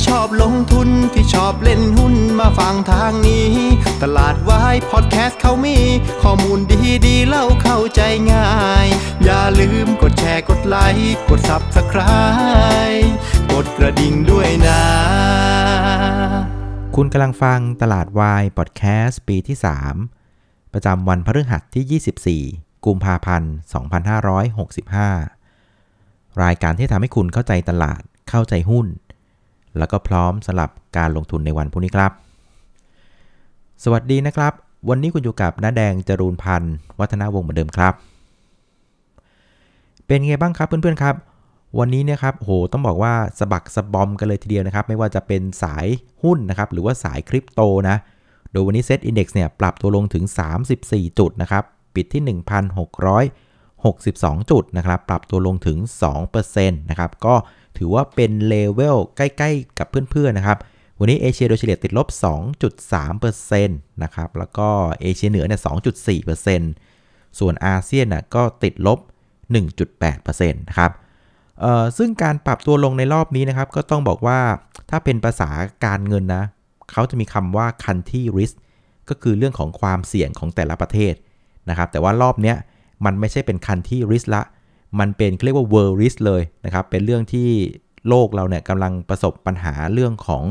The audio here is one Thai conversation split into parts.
ที่ชอบลงทุนที่ชอบเล่นหุ้นมาฟังทางนี้ ตลาดวายพอดแคสต์เขามี ข้อมูลดีดีเล่าเข้าใจง่าย อย่าลืมกดแชร์กดไลค์กด Subscribe กดกระดิ่งด้วยนะ คุณกำลังฟังตลาดวายพอดแคสต์ปีที่ 3 ประจำวันพฤหัสที่ 24 กุมภาพันธ์ 2565 รายการที่ทำให้คุณเข้าใจตลาดเข้าใจหุ้น แล้วก็พร้อมสำหรับการลงทุนในวันพรุ่งนี้ครับ สวัสดีนะครับ วันนี้คุณอยู่กับน้าแดงจรูนพันธ์วัฒนาวงศ์เหมือนเดิมครับ เป็นไงบ้างครับเพื่อนๆครับ วันนี้เนี่ยครับโหต้องบอกว่าสะบักสะบอมกันเลยทีเดียวนะครับ ไม่ว่าจะเป็นสายหุ้นนะครับหรือว่าสายคริปโตนะโดยวันนี้เซตอินดี x เนี่ยปรับตัวลงถึง 34 จุดนะครับ ปิดที่ 1,662 จุดนะครับ ปรับตัวลงถึง 2%นะครับ ก็ถือว่าเป็นเลเวลใกล้ๆ กับเพื่อนๆนะครับ วันนี้เอเชียโดยเฉลี่ยติดลบ 2.3%นะครับ แล้วก็เอเชียเหนือเนี่ย 2.4%ส่วนอาเซียนน่ะก็ติดลบ 1.8%นะครับเอ่อซึ่งการปรับตัวลงในรอบนี้นะครับ ก็ต้องบอกว่าถ้าเป็นภาษาการเงินนะ เขาจะมีคำว่า country risk ก็คือเรื่องของความเสี่ยงของแต่ละประเทศนะครับ แต่ว่ารอบเนี้ย มันไม่ใช่เป็น country risk ละ มันเป็นเรียกว่า world risk เลยนะครับ เป็นเรื่องที่โลกเราเนี่ยกำลังประสบปัญหาเรื่องของ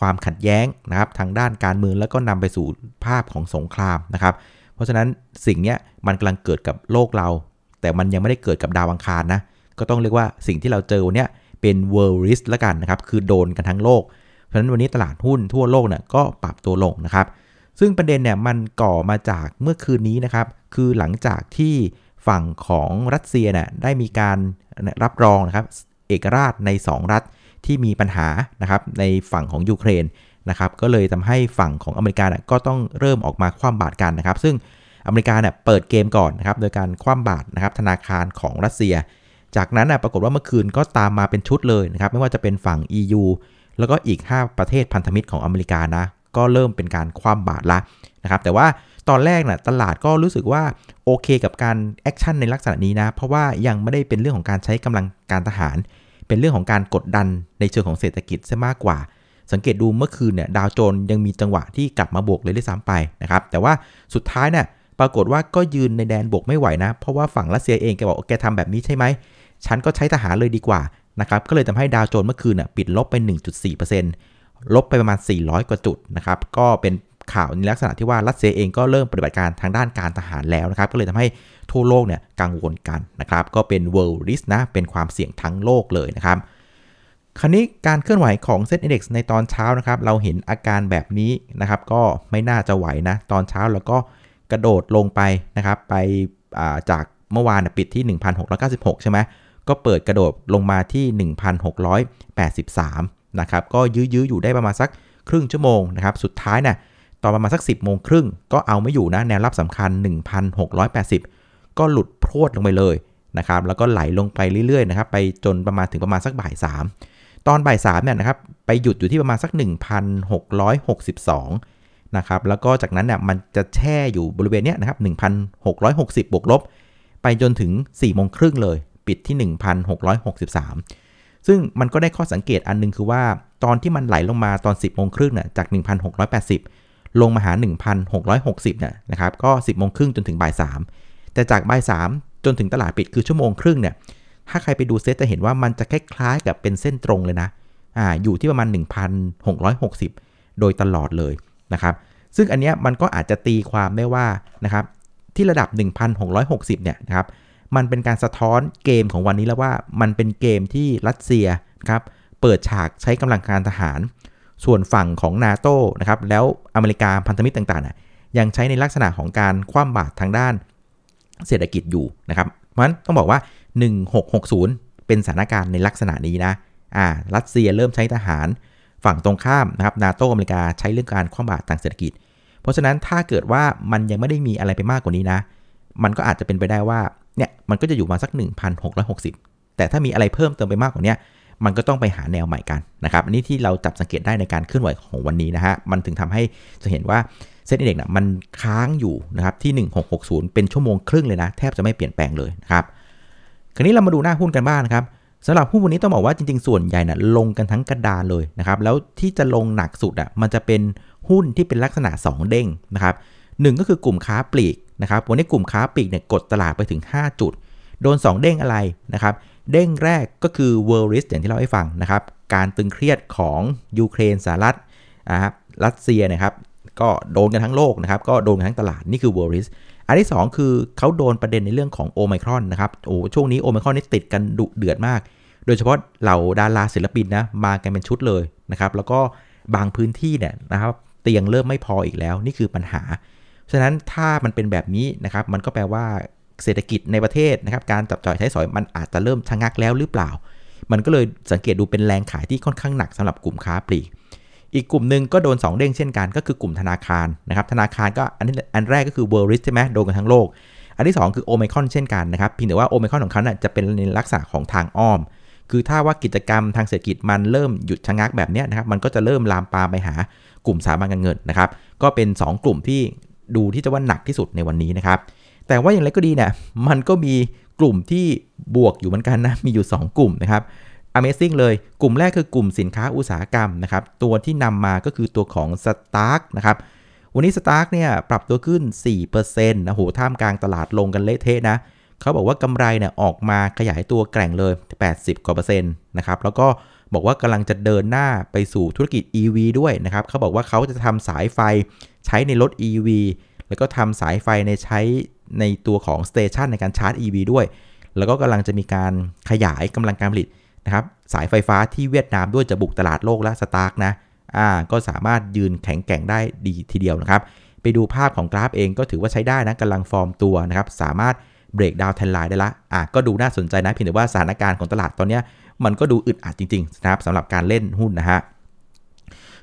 ความขัดแย้งนะครับทางด้านการเมืองแล้วก็นำไปสู่ภาพของสงครามนะครับ เพราะฉะนั้นสิ่งเนี้ยมันกำลังเกิดกับโลกเรา แต่มันยังไม่ได้เกิดกับดาวอังคารนะ ก็ต้องเรียกว่าสิ่งที่เราเจอวันเนี้ยเป็น world risk ละกันนะครับ คือโดนกันทั้งโลก เพราะฉะนั้นวันนี้ตลาดหุ้นทั่วโลกเนี่ยก็ปรับตัวลงนะครับ ซึ่งประเด็นเนี่ยมันก่อมาจากเมื่อคืนนี้นะครับ คือหลังจากที่ฝั่งของรัสเซียเนี่ยได้มีการรับรองนะครับเอกราชใน 2 รัฐที่มีปัญหานะครับในฝั่งของยูเครนนะครับก็เลยทำให้ฝั่งของอเมริกาเนี่ยก็ต้องเริ่มออกมาคว่ำบาตรกันนะครับ ซึ่งอเมริกาเนี่ยเปิดเกมก่อนนะครับโดยการคว่ำบาตรนะครับธนาคารของรัสเซีย จากนั้นนะปรากฏว่าเมื่อคืนก็ตามมาเป็นชุดเลยนะครับไม่ว่าจะเป็นฝั่ง EU แล้วก็อีก 5 ประเทศพันธมิตรของอเมริกานะ ก็เริ่มเป็นการคว่ำบาตรละนะครับแต่ว่าตอนแรกนะ่ะตลาดก็รู้สึกว่าโอเคกับการ action ในลักษณะนี้นะ เพราะว่ายังไม่ได้เป็นเรื่องของการใช้กำลังการทหาร เป็นเรื่องของการกดดันในเชิงของเศรษฐกิจซะมากกว่า สังเกตดูเมื่อคืนเนี่ยดาวโจนส์ยังมีจังหวะที่กลับมาบวกเลยด้วยซ้ำไปนะครับแต่ว่าสุดท้ายเนี่ยปรากฏว่าก็ยืนในแดนบวกไม่ไหวนะ เพราะว่าฝั่งรัสเซียเองแกบอกแกทำแบบนี้ใช่ไหมฉันก็ใช้ทหารเลยดีกว่านะครับก็เลยทำให้ดาวโจนส์เมื่อคืนน่ะปิดลบไป 1.4% ลบไปประมาณ 400 กว่าจุดนะครับ ก็เป็นข่าวในลักษณะที่ว่ารัสเซียเองก็เริ่มปฏิบัติการทางด้านการทหารแล้วนะครับ ก็เลยทำให้ทั่วโลกเนี่ยกังวลกันนะครับ ก็เป็น world risk นะ เป็นความเสี่ยงทั้งโลกเลยนะครับ คราวนี้การเคลื่อนไหวของเซ็ตอินดี x ในตอนเช้านะครับ เราเห็นอาการแบบนี้นะครับ ก็ไม่น่าจะไหวนะ ตอนเช้าแล้วก็กระโดดลงไปนะครับ ไปจากเมื่อวานปิดที่ 1,696 ใช่ไหมก็เปิดกระโดดลงมาที่ 1,683 นะครับก็ยื้อๆอยู่ได้ประมาณสักครึ่งชั่วโมงนะครับสุดท้ายนี่ยตอนประมาณสัก 10 โมงครึ่งก็เอาไม่อยู่นะแนวรับสำคัญ 1,680 ก็หลุดพรวดลงไปเลยนะครับแล้วก็ไหลลงไปเรื่อยๆนะครับไปจนประมาณถึงประมาณสักบ่าย 3 ตอนบ่าย3เนี่ยนะครับไปหยุดอยู่ที่ประมาณสัก 1,662นะครับแล้วก็จากนั้นเนี่ยมันจะแช่อยู่บริเวณเนี้ยนะครับ1,660 บวกลบ ไปจนถึง4โมงครึ่งเลย ปิดที่ 1,663 ซึ่งมันก็ได้ข้อสังเกตอันนึงคือว่า ตอนที่มันไหลลงมาตอน 10โมงครึ่งน่ะจาก 1,680 ลงมาหา 1,660เนี่ยนะครับก็ 10โมงครึ่งจนถึงบ่าย3แต่จากบ่าย3จนถึงตลาดปิดคือชั่วโมงครึ่งเนี่ยถ้าใครไปดูเซตจะเห็นว่ามันจะคล้ายๆกับเป็นเส้นตรงเลยนะอ่าอยู่ที่ประมาณ 1,660 โดยตลอดเลยนะครับซึ่งอันเนี้ยมันก็อาจจะตีความได้ว่านะครับที่ระดับ 1,660เนี่ยนะครับ มันเป็นการสะท้อนเกมของวันนี้แล้วว่ามันเป็นเกมที่รัสเซียครับเปิดฉากใช้กำลังการทหาร ส่วนฝั่งของนาโตนะครับแล้วอเมริกาพันธมิตรต่างๆน่ะยังใช้ในลักษณะของการคว่ำบาตรทางด้านเศรษฐกิจอยู่นะครับเพราะฉะนั้นต้องบอกว่า 1660 เป็นสถานการณ์ในลักษณะนี้นะอ่ารัสเซียเริ่มใช้ทหารฝั่งตรงข้ามนะครับนาโตอเมริกาใช้เรื่องการคว่ำบาตรทางเศรษฐกิจ เพราะฉะนั้นถ้าเกิดว่ามันยังไม่ได้มีอะไรไปมากกว่านี้นะ มันก็อาจจะเป็นไปได้ว่า เนี่ยมันก็จะอยู่มาสัก 1,660 แต่ถ้ามีอะไรเพิ่มเติมไปมากกว่านี้มันก็ต้องไปหาแนวใหม่กันนะครับอันนี้ที่เราจับสังเกตได้ในการเคลื่อนไหวของวันนี้นะฮะมันถึงทำให้จะเห็นว่าเซ็ตอินเด็กนะมันค้างอยู่นะครับที่ 1660 เป็นชั่วโมงครึ่งเลยนะ แทบจะไม่เปลี่ยนแปลงเลยนะครับคราวนี้เรามาดูหน้าหุ้นกันบ้างนะครับสำหรับหุ้นวันนี้ต้องบอกว่าจริงๆ ส่วนใหญ่นะ่ะลงกันทั้งกระดานเลยนะครับแล้วที่จะลงหนักสุดอะ่ะมันจะเป็นหุ้นที่เป็นลักษณะ 2 เด้งนะครับหก็คือกลุ่มค้าปลีก นะครับวันนี้กลุ่มค้าปลีกเนี่ยกดตลาดไปถึง 5 จุด โดน 2 เด้งอะไรนะครับเด้งแรกก็คือ world risk อย่างที่เราให้ฟังนะครับการตึงเครียดของยูเครนสหรัฐนะครับรัสเซียนะครับก็โดนกันทั้งโลกนะครับก็โดนกันทั้งตลาดนี่คือ world risk อันที่ 2 คือเขาโดนประเด็นในเรื่องของโอไมครอนนะครับโอ้ช่วงนี้โอไมครอนนี่ติดกันดุเดือดมาก โดยเฉพาะเหล่าดาราศิลปินนะมากันเป็นชุดเลยนะครับแล้วก็บางพื้นที่เนี่ยนะครับเตียงเริ่มไม่พออีกแล้วนี่คือปัญหา ฉะนั้นถ้ามันเป็นแบบนี้นะครับมันก็แปลว่าเศรษฐกิจในประเทศนะครับการจับจ่ายใช้สอยมันอาจจะเริ่มชะงักแล้วหรือเปล่า มันก็เลยสังเกตดูเป็นแรงขายที่ค่อนข้างหนักสำหรับกลุ่มค้าปลีก อีกกลุ่มหนึ่งก็โดน 2 เด้งเช่นกันก็คือกลุ่มธนาคารนะครับธนาคารก็อันอันแรกก็คือ World Risk ใช่ไหมโดนกันทั้งโลก อันที่ 2 คือโอ m มคอนเช่นกันนะครับเพียงแต่ว่าโอ m มคอนของเขาจะเป็นในลักษณะของทางอ้อม คือถ้าว่ากิจกรรมทางเศรษฐกิจมันเริ่มหยุดชะงักแบบนี้นะครับมันก็จะเริ่มลามปามไปหากลุ่มสถาบันการเงินนะครับก็เป็น 2 กลุ่มที่ ดูที่จะว่าหนักที่สุดในวันนี้นะครับ แต่ว่าอย่างไรก็ดีเนี่ยมันก็มีกลุ่มที่บวกอยู่เหมือนกันนะ มีอยู่ 2 กลุ่มนะครับ Amazing เลย กลุ่มแรกคือกลุ่มสินค้าอุตสาหกรรมนะครับ ตัวที่นำมาก็คือตัวของ Stark นะครับ วันนี้ Stark เนี่ยปรับตัวขึ้น 4%นะโหท่ามกลางตลาดลงกันเละเทะนะเขาบอกว่ากำไรเนี่ยออกมาขยายตัวแกร่งเลย 80 กว่าเปอร์เซ็นต์นะครับ แล้วก็บอกว่ากำลังจะเดินหน้าไปสู่ธุรกิจ EV ด้วยนะครับ เขาบอกว่าเขาจะทำสายไฟ ใช้ในรถ EV แล้วก็ทำสายไฟในใช้ในตัวของ station ในการชาร์จ EV ด้วย แล้วก็กำลังจะมีการขยายกำลังการผลิตนะครับสายไฟฟ้าที่เวียดนามด้วยจะบุกตลาดโลกและ STARK นะอ่าก็สามารถยืนแข็งแกร่งได้ดีทีเดียวนะครับ ไปดูภาพของกราฟเองก็ถือว่าใช้ได้นะกำลังฟอร์มตัวนะครับ สามารถ break downtrend line ได้ละอะก็ดูน่าสนใจนะเพียงแต่ว่าสถานการณ์ของตลาดตอนนี้มันก็ดูอึดอัดจริงๆนะครับสำหรับการเล่นหุ้นนะฮะ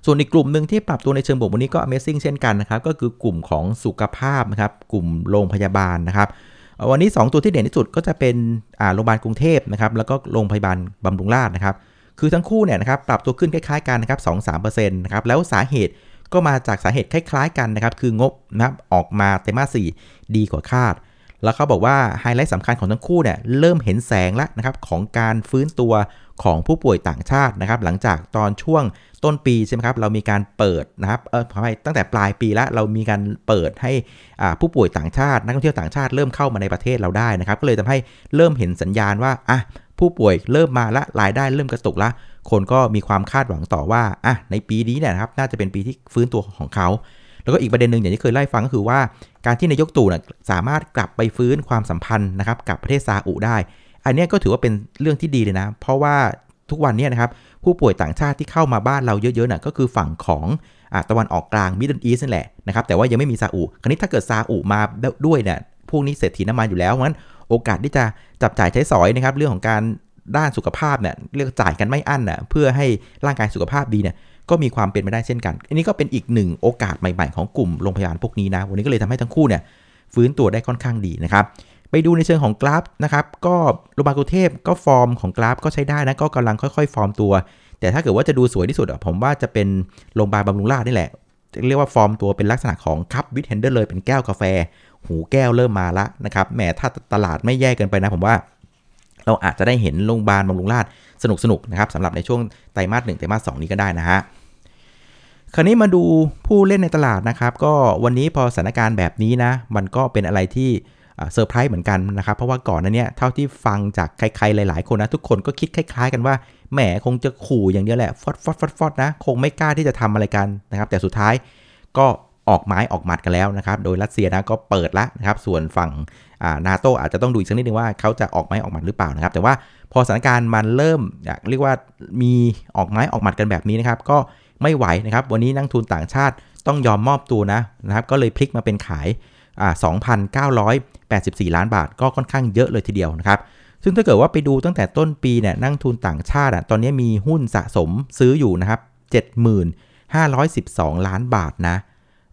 ส่วนอีกกลุ่มหนึ่งที่ปรับตัวในเชิงบวกวันนี้ก็ Amazing เช่นกันนะครับ ก็คือกลุ่มของสุขภาพนะครับ กลุ่มโรงพยาบาลนะครับ วันนี้ 2 ตัวที่เด่นที่สุดก็จะเป็นโรงพยาบาลกรุงเทพนะครับ แล้วก็โรงพยาบาลบำรุงราษฎร์นะครับ คือทั้งคู่เนี่ยนะครับปรับตัวขึ้นคล้ายๆกันนะครับ2-3%นะครับ แล้วสาเหตุก็มาจากสาเหตุคล้าย ๆ กันนะครับ คืองบนะครับออกมาเตมาสี่ดีกว่าคาด แล้วเขาบอกว่าไฮไลท์สำคัญของทั้งคู่เนี่ยเริ่มเห็นแสงแล้วนะครับของการฟื้นตัวของผู้ป่วยต่างชาตินะครับหลังจากตอนช่วงต้นปีใช่ไหมครับเรามีการเปิดนะครับเออขอไปตั้งแต่ปลายปีแล้วเรามีการเปิดให้ผู้ป่วยต่างชาตินักท่องเที่ยวต่างชาติเริ่มเข้ามาในประเทศเราได้นะครับก็เลยทำให้เริ่มเห็นสัญญาณว่าอะผู้ป่วยเริ่มมาละรายได้เริ่มกระตุกละ คนก็มีความคาดหวังต่อว่าอะในปีนี้เนี่ยนะครับน่าจะเป็นปีที่ฟื้นตัวของเขา แล้วก็อีกประเด็นหนึ่งอย่างที่เคยไล่ฟังก็คือว่า การที่นายกตู่นะสามารถกลับไปฟื้นความสัมพันธ์นะครับกับประเทศซาอุได้ อันนี้ก็ถือว่าเป็นเรื่องที่ดีเลยนะ เพราะว่าทุกวันนี้นะครับผู้ป่วยต่างชาติที่เข้ามาบ้านเราเยอะๆน่ะก็คือฝั่งของอตะวันออกกลางมิดเดิลอีสนั่นแหละนะครับแต่ว่ายังไม่มีซาอุคราวนี้ถ้าเกิดซาอุมาด้วยเนี่ยพวกนี้เศรษฐีน้ำมันอยู่แล้วเพราะฉะนั้นโอกาสที่จะจับจ่ายใช้สอยนะครับเรื่องของการด้านสุขภาพเนี่ยเรียกจ่ายกันไม่อั้นน่ะเพื่อให้ร่างกายสุขภาพดีเนี่ย ก็มีความเป็นไปได้เช่นกัน อันนี้ก็เป็นอีกหนึ่งโอกาสใหม่ ๆ ของกลุ่มโรงพยาบาลพวกนี้นะ วันนี้ก็เลยทำให้ทั้งคู่เนี่ยฟื้นตัวได้ค่อนข้างดีนะครับ ไปดูในเชิงของกราฟนะครับ ก็โรงพยาบาลกรุงเทพก็ฟอร์มของกราฟก็ใช้ได้นะ ก็กำลังค่อยๆ ฟอร์มตัว แต่ถ้าเกิดว่าจะดูสวยที่สุดผมว่าจะเป็นโรงพยาบาลบำรุงราษฎร์นี่แหละเรียกว่าฟอร์มตัวเป็นลักษณะของ cup with handle เลยเป็นแก้วกาแฟ หูแก้วเริ่มมาละนะครับแหมถ้าตลาดไม่แย่เกินไปนะผมว่า เราอาจจะได้เห็นโรงพยาบาลบำรุงราษฎร์สนุกๆนะครับสำหรับในช่วงไตรมาสหนึ่งไตรมาสสนี้ก็ได้นะฮะ คราวนี้มาดูผู้เล่นในตลาดนะครับ ก็วันนี้พอสถานการณ์แบบนี้นะ มันก็เป็นอะไรที่เซอร์ไพรส์เหมือนกันนะครับ เพราะว่าก่อนนั้นเนี่ยเท่าที่ฟังจากใครๆหลาย ๆ คนนะ ทุกคนก็คิดคล้าย ๆ กันว่าแหมคงจะขู่อย่างเดียวแหละฟอดฟอดฟอดฟอดนะ คงไม่กล้าที่จะทำอะไรกันนะครับ แต่สุดท้ายก็ออกไม้ออกหมัดกันแล้วนะครับ โดยรัสเซียนะก็เปิดละนะครับ ส่วนฝั่งนาโตอาจจะต้องดูอีกสักนิดนึงว่าเขาจะออกไม้ออกหมัดหรือเปล่านะครับ แต่ว่าพอสถานการณ์มันเริ่มเรียกว่ามีออกไม้ออกหมัดกันแบบนี้นะครับ ก็ ไม่ไหวนะครับ วันนี้นักทุนต่างชาติต้องยอมมอบตัวนะนะครับ ก็เลยพลิกมาเป็นขาย2,984 ล้านบาท ก็ค่อนข้างเยอะเลยทีเดียวนะครับ ซึ่งถ้าเกิดว่าไปดูตั้งแต่ต้นปีเนี่ยนั่งทุนต่างชาติอะตอนนี้มีหุ้นสะสมซื้ออยู่นะครับ75,12 ล้านบาทนะ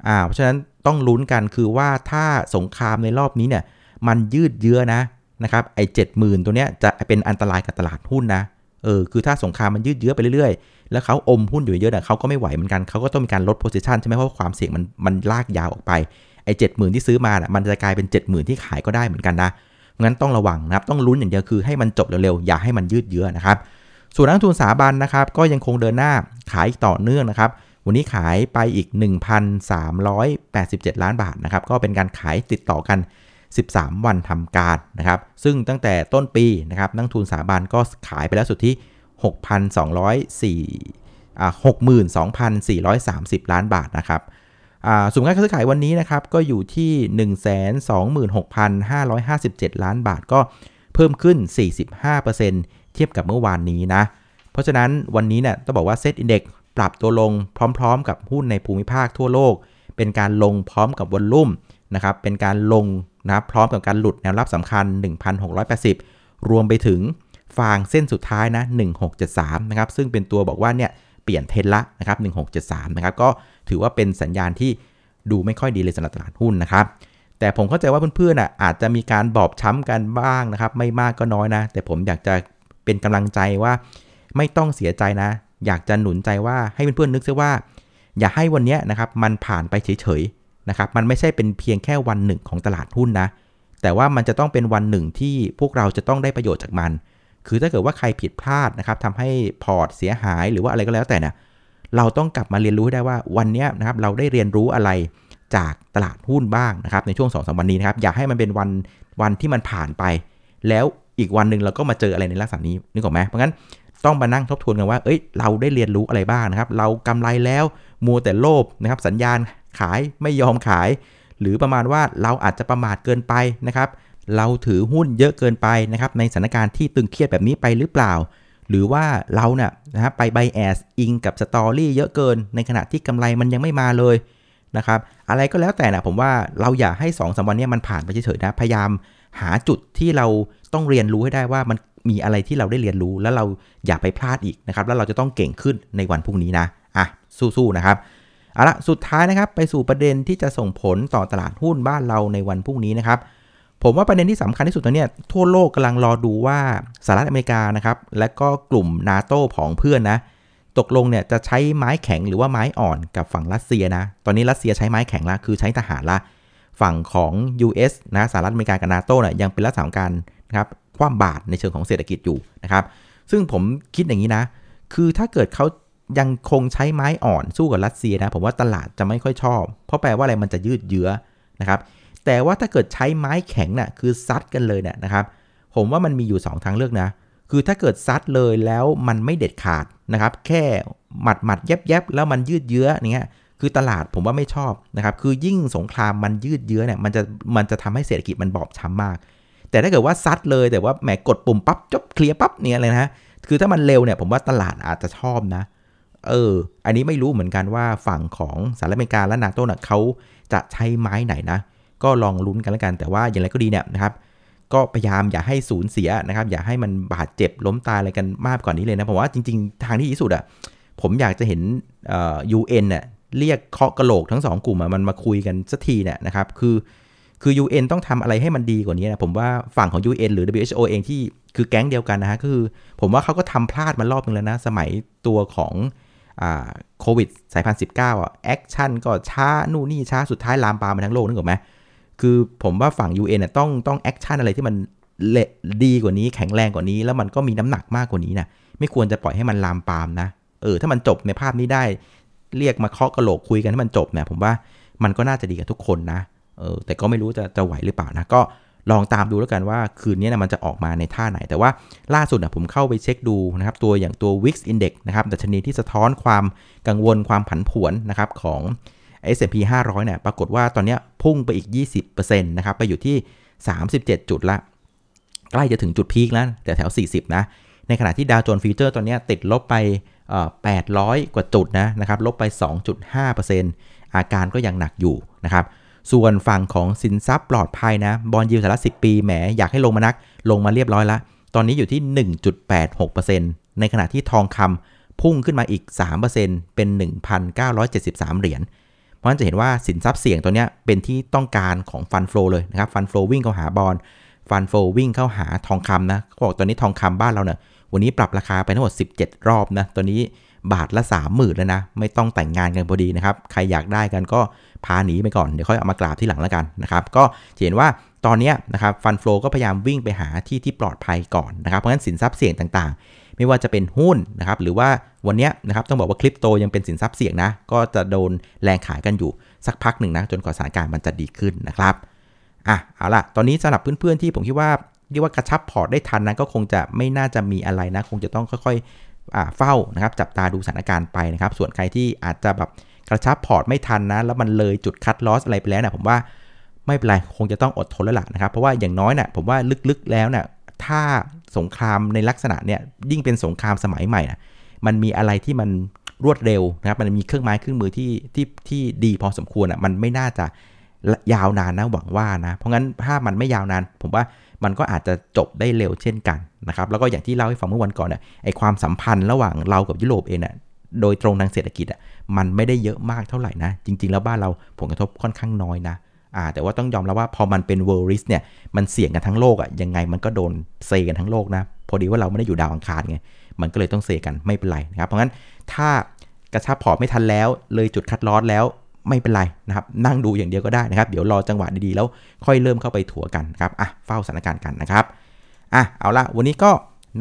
อ่าเพราะฉะนั้นต้องลุ้นกันคือว่าถ้าสงครามในรอบนี้เนี่ยมันยืดเยื้อนะนะครับไอ้เจ็ดหมื่นตัวเนี้ยจะเป็นอันตรายกับตลาดหุ้นนะ เออคือถ้าสงครามมันยืดเยื้อไปเรื่อยๆ แล้วเขาอมหุ้นอยู่เยอะเนี่ยเขาก็ไม่ไหวเหมือนกันเขาก็ต้องมีการลดโพซิชันใช่ไหมเพราะความเสี่ยงมันมันลากยาวออกไปไอ้เจ็ดหมื่นที่ซื้อมาน่ะมันจะกลายเป็น 7 0,000 ที่ขายก็ได้เหมือนกันนะงั้นต้องระวังนะครับต้องลุ้นอย่างเดียวคือให้มันจบเร็วๆอย่าให้มันยืดเยื้อนะครับส่วนนักทุนสถาบันนะครับก็ยังคงเดินหน้าขายต่อเนื่องนะครับวันนี้ขายไปอีก 1,387 ล้านบาทนะครับก็เป็นการขายติดต่อกัน 13 วันทำการนะครับ ซึ่งตั้งแต่ต้นปีนะครับนักทุนสถาบันก็ขายไปแล้วสุดที่ 6,204อ่า62,430 ล้านบาทนะครับสูงการซื้อขายวันนี้นะครับก็อยู่ที่ 126,557 ล้านบาทก็เพิ่มขึ้น 45%เทียบกับเมื่อวานนี้นะ เพราะฉะนั้นวันนี้เนี่ยต้องบอกว่าเซตอินเด็กปรับตัวลงพร้อม ๆ กับหุ้นในภูมิภาคทั่วโลก เป็นการลงพร้อมกับวอลลุ่ม นะครับเป็นการลงนะรพร้อมกับการหลุดแนวรับสำคัญ 1,680 รวมไปถึงฟางเส้นสุดท้ายนะ 1673 นะครับ ซึ่งเป็นตัวบอกว่าเนี่ยเปลี่ยนเทนละนะครับ 1673 นะครับ ก็ถือว่าเป็นสัญญาณที่ดูไม่ค่อยดีเลยสำหรับตลาดหุ้นนะครับ แต่ผมเข้าใจว่าเพื่อนๆอะอาจจะมีการบอบช้ำกันบ้างนะครับ ไม่มากก็น้อยนะ แต่ผมอยากจะเป็นกำลังใจว่า ไม่ต้องเสียใจนะ อยากจะหนุนใจว่าให้เพื่อนๆนึกซะว่า อย่าให้วันนี้นะครับมันผ่านไปเฉย นะครับมันไม่ใช่เป็นเพียงแค่วันหนึ่งของตลาดหุ้นนะแต่ว่ามันจะต้องเป็นวันหนึ่งที่พวกเราจะต้องได้ประโยชน์จากมัน คือถ้าเกิดว่าใครผิดพลาดนะครับทำให้พอร์ตเสียหายหรือว่าอะไรก็แล้วแต่นะเราต้องกลับมาเรียนรู้ให้ได้ว่าวันนี้นะครับเราได้เรียนรู้อะไรจากตลาดหุ้นบ้างนะครับในช่วง2อสวันนี้นะครับอย่าให้มันเป็นวันวันที่มันผ่านไป แล้วอีกวันหนึ่งเราก็มาเจออะไรในลักษณะนี้นึกออกไหมเพราะงั้นต้องมานั่งทบทวนกันว่า เอ้ย เราได้เรียนรู้อะไรบ้างนะครับ เรากำไรแล้ว มัวแต่โลภนะครับ สัญญาณ ขายไม่ยอมขาย หรือประมาณว่าเราอาจจะประมาทเกินไปนะครับ เราถือหุ้นเยอะเกินไปนะครับ ในสถานการณ์ที่ตึงเครียดแบบนี้ไปหรือเปล่า หรือว่าเราเนี่ยนะครับไปไบแอสอิงกับสตอรี่เยอะเกิน ในขณะที่กำไรมันยังไม่มาเลยนะครับ อะไรก็แล้วแต่นะผมว่าเราอย่าให้2อสวันนี้มันผ่านไปเฉยๆนะพยายามหาจุดที่เราต้องเรียนรู้ให้ได้ว่ามันมีอะไรที่เราได้เรียนรู้แล้วเราอย่าไปพลาดอีกนะครับ แล้วเราจะต้องเก่งขึ้นในวันพรุ่งนี้นะ อะ สู้ๆนะครับ เอาละสุดท้ายนะครับไปสู่ประเด็นที่จะส่งผลต่อตลาดหุ้นบ้านเราในวันพรุ่งนี้นะครับผมว่าประเด็นที่สำคัญที่สุดตอนนี้ทั่วโลกกำลังรอดูว่าสหรัฐอเมริกานะครับและก็กลุ่มนาโต้ของเพื่อนนะตกลงเนี่ยจะใช้ไม้แข็งหรือว่าไม้อ่อนกับฝั่งรัสเซียนะตอนนี้รัสเซียใช้ไม้แข็งละคือใช้ทหารละฝั่งของ US นะสหรัฐอเมริกากับนาโต้เนี่ยยังเป็นรัฐสามการนะครับคว่ำบาตรในเชิงของเศรษฐกิจอยู่นะครับซึ่งผมคิดอย่างนี้นะ คือถ้าเกิดเขา ยังคงใช้ไม้อ่อนสู้กับรัสเซียนะ ผมว่าตลาดจะไม่ค่อยชอบ เพราะแปลว่าอะไรมันจะยืดเยื้อนะครับ แต่ว่าถ้าเกิดใช้ไม้แข็งนะ่ะคือซัดกันเลยเนี่ยนะครับ ผมว่ามันมีอยู่ 2 ทางเลือกนะ คือถ้าเกิดซัดเลยแล้วมันไม่เด็ดขาดนะครับ แค่หมัดหมัดแยบแยบแล้วมันยืดเยื้อเนี้ย คือตลาดผมว่าไม่ชอบนะครับ คือยิ่งสงครามมันยืดเยื้อเนี่ย มันจะมันจะทำให้เศรษฐกิจมันบอบช้ำมาก แต่ถ้าเกิดว่าซัดเลยแต่ว่าแหมกดปุ่มปั๊บจบเคลียร์ปั๊บเนี่ยเลยนะ คือถ้ามันเร็วเนี่ยผมว่าตลาดอาจจะชอบนะเเออ อันนี้ไม่รู้เหมือนกันว่าฝั่งของสหรัฐอเมริกาและนาโต้น่ะเขาจะใช้ไม้ไหนนะ ก็ลองลุ้นกันแล้วกัน แต่ว่าอย่างไรก็ดีเนี่ยนะครับ ก็พยายามอย่าให้สูญเสียนะครับ อย่าให้มันบาดเจ็บล้มตายอะไรกันมากกว่านี้เลยนะผมว่าจริงๆ ทางที่ดีสุดอะ่ะ ผมอยากจะเห็นยูเอ็นเนี่ยเรียกเคาะกระโหลกทั้งสองกลุ่มมันมาคุยกันสักทีเนี่ยนะครับ คือคือ UN ต้องทำอะไรให้มันดีกว่านี้นะ ผมว่าฝั่งของ UN หรือ WHO เองที่คือแก๊งเดียวกันนะฮะคือ ผมว่าเขาก็ทำพลาดมารอบนึงแล้วนะ สมัยตัวของ โควิดสายพันธุ์สิบเก้าอะ action ก็ช้า นู่นนี่ช้าสุดท้ายลามปามไปทั้งโลกนึกออกไหมคือผมว่าฝั่ง UN เนี่ยต้องต้อง action อะไรที่มันเละดีกว่านี้แข็งแรงกว่านี้ แล้วมันก็มีน้ำหนักมากกว่านี้นะไม่ควรจะปล่อยให้มันลามปามนะเออถ้ามันจบในภาพนี้ได้ เรียกมาเคาะกระโหลกคุยกันให้มันจบเนี่ยผมว่ามันก็น่าจะดีกับทุกคนนะเออแต่ก็ไม่รู้จะจะไหวหรือเปล่านะก็ ลองตามดูแล้วกันว่าคืนนี้นะมันจะออกมาในท่าไหน แต่ว่าล่าสุดนะผมเข้าไปเช็คดูนะครับตัวอย่างตัว Wix Index นะครับดัชนีที่สะท้อนความกังวลความผันผวนนะครับของ S&P 500เนี่ยปรากฏว่าตอนนี้พุ่งไปอีก 20%นะครับไปอยู่ที่ 37 จุดละใกล้จะถึงจุด peak แล้วแต่แถว 40 นะ ในขณะที่ดาวโจนส์ฟิวเจอร์ตอนนี้ติดลบไป 800 กว่าจุดนะนะครับลบไป 2.5%อาการก็ยังหนักอยู่นะครับ ส่วนฝั่งของสินทรัพย์ปลอดภัยนะ bond yield สหรัฐ 10 ปี แหม อยากให้ลงมานัก ลงมาเรียบร้อยแล้วตอนนี้อยู่ที่ 1.86%ในขณะที่ทองคำพุ่งขึ้นมาอีก 3%เป็น 1,973 เหรียญ เพราะฉะนั้นจะเห็นว่าสินทรัพย์เสี่ยงตัวนี้เป็นที่ต้องการของ fund flow เลยนะครับ fund flow วิ่งเข้าหา bond ฟันโฟวิ่งเข้าหาทองคำนะเขาบอกตอนนี้ทองคำบ้านเราเนี่ย วันนี้ปรับราคาไปทั้งหมด 17 รอบนะ ตอนนี้ บาทละ3 0,000แล้วนะ ไม่ต้องแต่งงานกันพอดีนะครับ ใครอยากได้กันก็พาหนีไปก่อน เดี๋ยวค่อยเอามากราบที่หลังแล้วกันนะครับ ก็เห็นว่าตอนนี้นะครับฟันฟลอก็พยายามวิ่งไปหาที่ที่ปลอดภัยก่อนนะครับ เพราะฉะนั้นสินทรัพย์เสี่ยงต่างๆ ไม่ว่าจะเป็นหุ้นนะครับ หรือว่าวันนี้นะครับต้องบอกว่าคริปโตยังเป็นสินทรัพย์เสี่ยงนะ ก็จะโดนแรงขายกันอยู่สักพักหนึ่งนะจนกว่าสถานการณ์มันจะดีขึ้นนะครับอะเอาล่ะ ตอนนี้สำหรับเพื่อนๆที่ผมคิดว่าเรียกว่ากระชับพอร์ตได้ทันนะก็คงจะไม่น่าจะมีอะไรนะ คงจะต้องค่อย เฝ้านะครับจับตาดูสถานการณ์ไปนะครับ ส่วนใครที่อาจจะแบบกระชับพอร์ตไม่ทันนะ แล้วมันเลยจุด cut loss อะไรไปแล้วเนะผมว่าไม่เป็นไร คงจะต้องอดทนแล้วล่ะนะครับ เพราะว่าอย่างน้อยเนะ่ยผมว่าลึกๆแล้วเนะ่ยถ้าสงครามในลักษณะเนี่ยยิ่งเป็นสงครามสมัยใหม่นะมันมีอะไรที่มันรวดเร็วนะครับ มันมีเครื่องไม้เครื่องมือที่ที่ที่ดีพอสมควรอะมันไม่น่าจะยาวนานนะหวังว่านะ เพราะงั้นถ้ามันไม่ยาวนาน ผมว่า มันก็อาจจะจบได้เร็วเช่นกันนะครับแล้วก็อย่างที่เล่าให้ฟังเมื่อวันก่อนเนี่ยไอความสัมพันธ์ระหว่างเรากับยุโรปเองเนี่ยโดยตรงทางเศรษฐกิจอะมันไม่ได้เยอะมากเท่าไหร่นะ จริง ๆ แล้วบ้านเราผลกระทบค่อนข้างน้อยนะอ่าแต่ว่าต้องยอมรับว่าพอมันเป็น world risk เนี่ยมันเสี่ยงกันทั้งโลกอะยังไงมันก็โดนเซกันทั้งโลกนะพอดีว่าเราไม่ได้อยู่ดาวอังคารไงมันก็เลยต้องเซกันไม่เป็นไรนะครับเพราะงั้นถ้ากระชับพอร์ตไม่ทันแล้ว เลยจุด cut loss แล้ว ไม่เป็นไรนะครับนั่งดูอย่างเดียวก็ได้นะครับ เดี๋ยวรอจังหวะดีๆแล้วค่อยเริ่มเข้าไปถัวกันครับอะเฝ้าสถานการณ์กันนะครับอะเอาละวันนี้ก็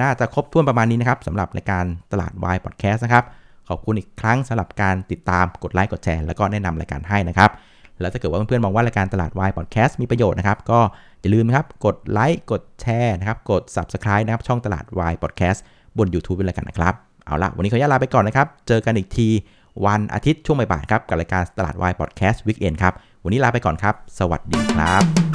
น่าจะครบถ้วนประมาณนี้นะครับสำหรับรายการตลาดวายพอดแคสต์นะครับขอบคุณอีกครั้งสำหรับการติดตามกดไลค์กดแชร์แล้วก็แนะนำรายการให้นะครับแล้วถ้าเกิดว่าเพื่อนๆมองว่ารายการตลาดวายพอดแคสต์มีประโยชน์นะครับ ก็อย่าลืมนะครับกดไลค์กดแชร์นะครับกด Subscribe นะครับช่องตลาดวายพอดแคสต์บน YouTube เป็นรายการนะครับ เอาละวันนี้ขออนุญาตลาไปก่อนนะครับ เจอกันอีกที วันอาทิตย์ช่วงบ่ายๆครับกับรายการตลาดวายพอดแคสต์วิกเอนครับ วันนี้ลาไปก่อนครับ สวัสดีครับ